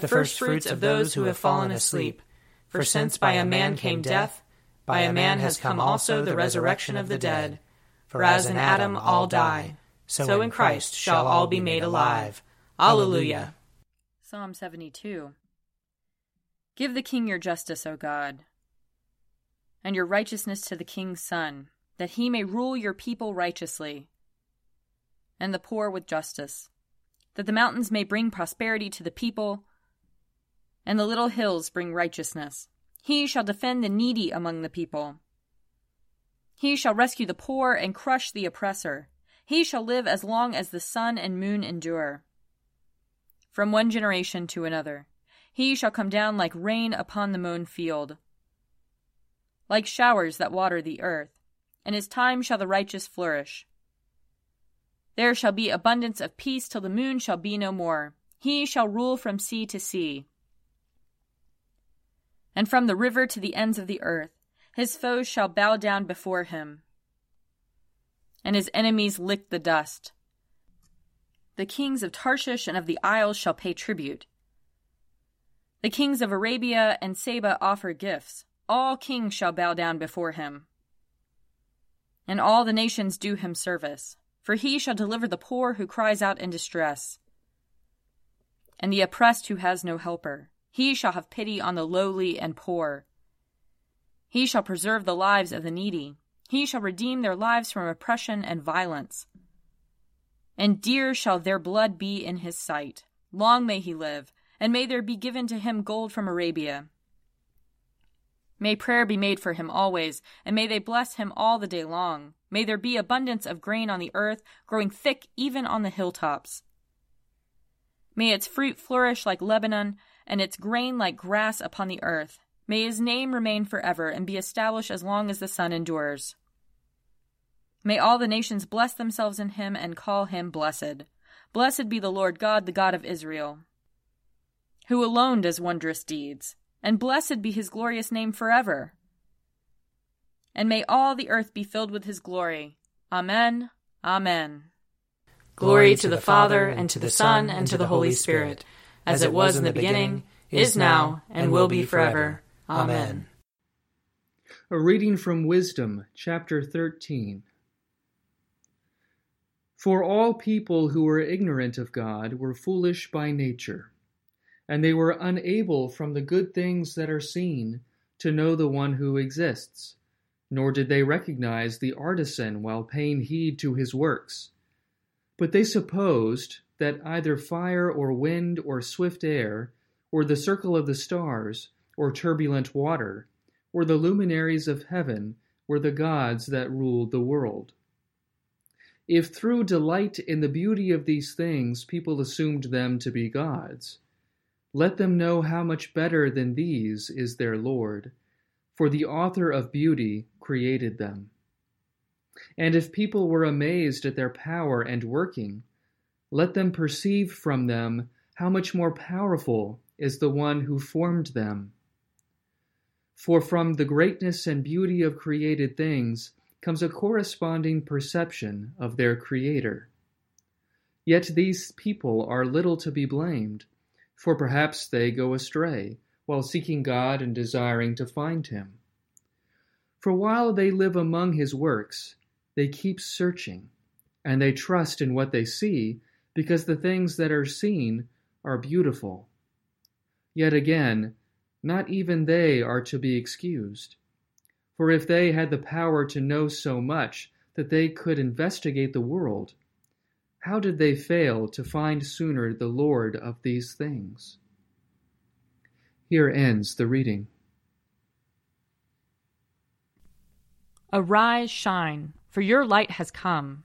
the firstfruits of those who have fallen asleep. For since by a man came death, by a man has come also the resurrection of the dead. For as in Adam all die, so in Christ shall all be made alive. Alleluia. Psalm 72. Give the king your justice, O God, and your righteousness to the king's son, that he may rule your people righteously, and the poor with justice, that the mountains may bring prosperity to the people, and the little hills bring righteousness. He shall defend the needy among the people. He shall rescue the poor and crush the oppressor. He shall live as long as the sun and moon endure. From one generation to another, he shall come down like rain upon the mown field, like showers that water the earth. In his time shall the righteous flourish. There shall be abundance of peace till the moon shall be no more. He shall rule from sea to sea and from the river to the ends of the earth. His foes shall bow down before him, and his enemies lick the dust. The kings of Tarshish and of the isles shall pay tribute. The kings of Arabia and Saba offer gifts. All kings shall bow down before him, and all the nations do him service. For he shall deliver the poor who cries out in distress, and the oppressed who has no helper. He shall have pity on the lowly and poor. He shall preserve the lives of the needy. He shall redeem their lives from oppression and violence. And dear shall their blood be in his sight. Long may he live, and may there be given to him gold from Arabia. May prayer be made for him always, and may they bless him all the day long. May there be abundance of grain on the earth, growing thick even on the hilltops. May its fruit flourish like Lebanon, and its grain like grass upon the earth. May his name remain forever and be established as long as the sun endures. May all the nations bless themselves in him and call him blessed. Blessed be the Lord God, the God of Israel, who alone does wondrous deeds, and blessed be his glorious name forever. And may all the earth be filled with his glory. Amen. Amen. Glory to the Father, and to the Son, and to the Holy Spirit as it was in the beginning, is now, and will be forever. Amen. A reading from Wisdom, chapter 13. For all people who were ignorant of God were foolish by nature, and they were unable from the good things that are seen to know the one who exists, nor did they recognize the artisan while paying heed to his works. But they supposed that either fire or wind or swift air, or the circle of the stars, or turbulent water, or the luminaries of heaven were the gods that ruled the world. If through delight in the beauty of these things people assumed them to be gods, let them know how much better than these is their Lord, for the author of beauty created them. And if people were amazed at their power and working, let them perceive from them how much more powerful is the one who formed them. For from the greatness and beauty of created things comes a corresponding perception of their Creator. Yet these people are little to be blamed, for perhaps they go astray while seeking God and desiring to find Him. For while they live among His works, they keep searching, and they trust in what they see because the things that are seen are beautiful. Yet again, not even they are to be excused. For if they had the power to know so much that they could investigate the world, how did they fail to find sooner the Lord of these things? Here ends the reading. Arise, shine, for your light has come,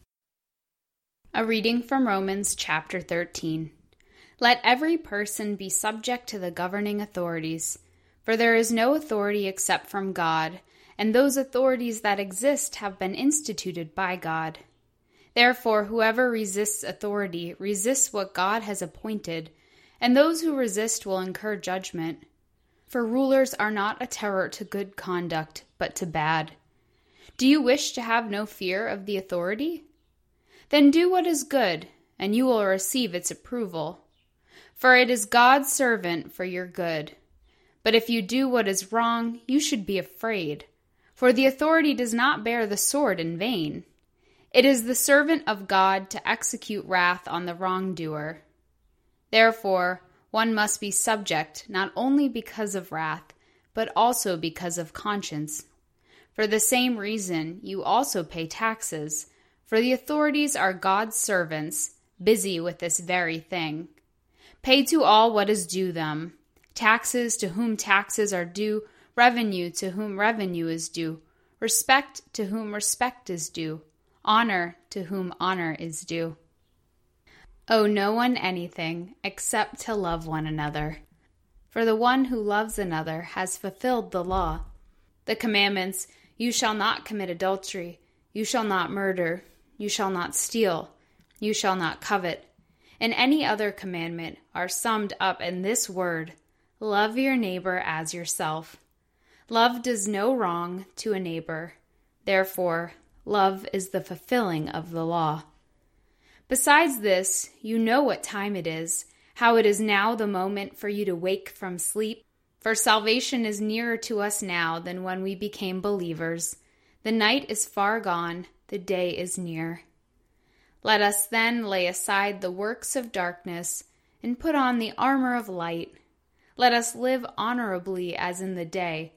A reading from Romans chapter 13. Let every person be subject to the governing authorities, for there is no authority except from God, and those authorities that exist have been instituted by God. Therefore, whoever resists authority resists what God has appointed, and those who resist will incur judgment. For rulers are not a terror to good conduct, but to bad. Do you wish to have no fear of the authority? Then do what is good, and you will receive its approval. For it is God's servant for your good. But if you do what is wrong, you should be afraid, for the authority does not bear the sword in vain. It is the servant of God to execute wrath on the wrongdoer. Therefore, one must be subject not only because of wrath, but also because of conscience. For the same reason, you also pay taxes, for the authorities are God's servants, busy with this very thing. Pay to all what is due them taxes to whom taxes are due, revenue to whom revenue is due, respect to whom respect is due, honor to whom honor is due. Owe no one anything except to love one another. For the one who loves another has fulfilled the law. The commandments you shall not commit adultery. You shall not murder. You shall not steal. You shall not covet. And any other commandment are summed up in this word love your neighbor as yourself. Love does no wrong to a neighbor. Therefore, love is the fulfilling of the law. Besides this, you know what time it is, how it is now the moment for you to wake from sleep for salvation is nearer to us now than when we became believers. The night is far gone, the day is near. Let us then lay aside the works of darkness and put on the armor of light. Let us live honorably as in the day,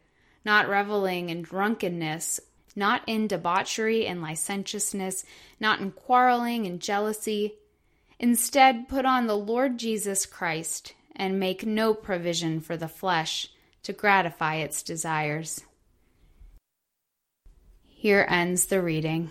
not reveling in drunkenness, not in debauchery and licentiousness, not in quarreling and jealousy. Instead, put on the Lord Jesus Christ and make no provision for the flesh to gratify its desires. Here ends the reading.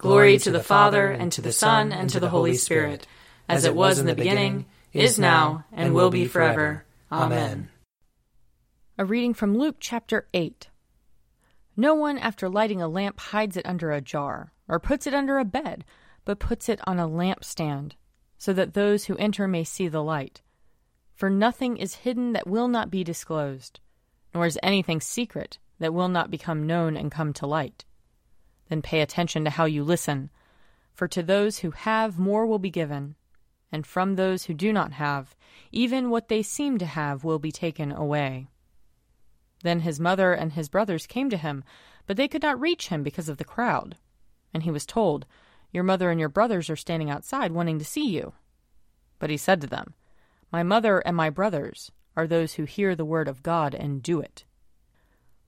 Glory to the Father, and to the Son, and to the Holy Spirit, as it was in the beginning, is now, and will be forever. Amen. A reading from Luke chapter 8. No one, after lighting a lamp, hides it under a jar, or puts it under a bed, but puts it on a lampstand, so that those who enter may see the light. For nothing is hidden that will not be disclosed, nor is anything secret that will not become known and come to light. Then pay attention to how you listen, for to those who have more will be given, and from those who do not have, even what they seem to have will be taken away. Then his mother and his brothers came to him, but they could not reach him because of the crowd. And he was told, Your mother and your brothers are standing outside wanting to see you. But he said to them, My mother and my brothers are those who hear the word of God and do it.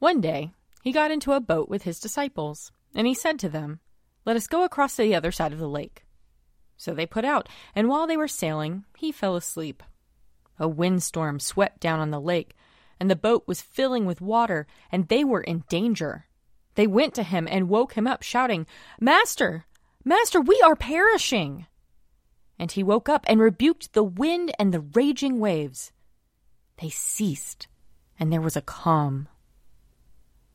One day he got into a boat with his disciples, and he said to them, Let us go across to the other side of the lake. So they put out, and while they were sailing, he fell asleep. A windstorm swept down on the lake and the boat was filling with water, and they were in danger. They went to him and woke him up, shouting, Master, Master, we are perishing. And he woke up and rebuked the wind and the raging waves. They ceased, and there was a calm.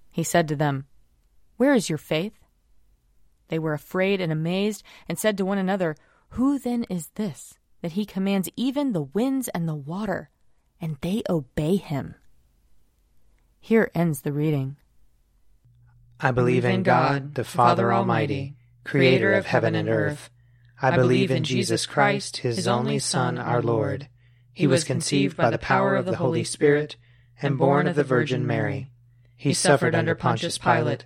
He said to them, Where is your faith? They were afraid and amazed, and said to one another, Who then is this, that he commands even the winds and the water, and they obey him? Here ends the reading. I believe in God, the Father Almighty, creator of heaven and earth. I believe in Jesus Christ, his only Son, our Lord. He was conceived by the power of the Holy Spirit and born of the Virgin Mary. He suffered under Pontius Pilate,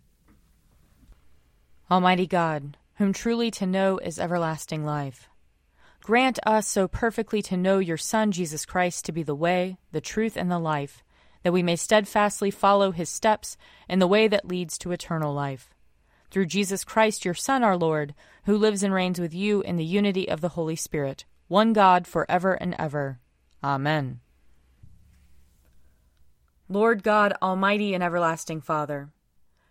Almighty God, whom truly to know is everlasting life, grant us so perfectly to know your Son, Jesus Christ, to be the way, the truth, and the life, that we may steadfastly follow his steps in the way that leads to eternal life. Through Jesus Christ, your Son, our Lord, who lives and reigns with you in the unity of the Holy Spirit, one God, for ever and ever. Amen. Lord God, Almighty and everlasting Father,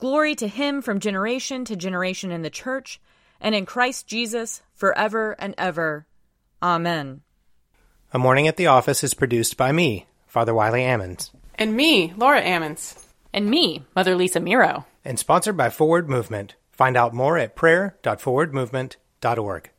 Glory to Him from generation to generation in the Church and in Christ Jesus forever and ever. Amen. A Morning at the Office is produced by me, Father Wiley Ammons, And me, Laura Ammons. And me, Mother Lisa Meirow. and sponsored by Forward Movement. Find out more at prayer.forwardmovement.org.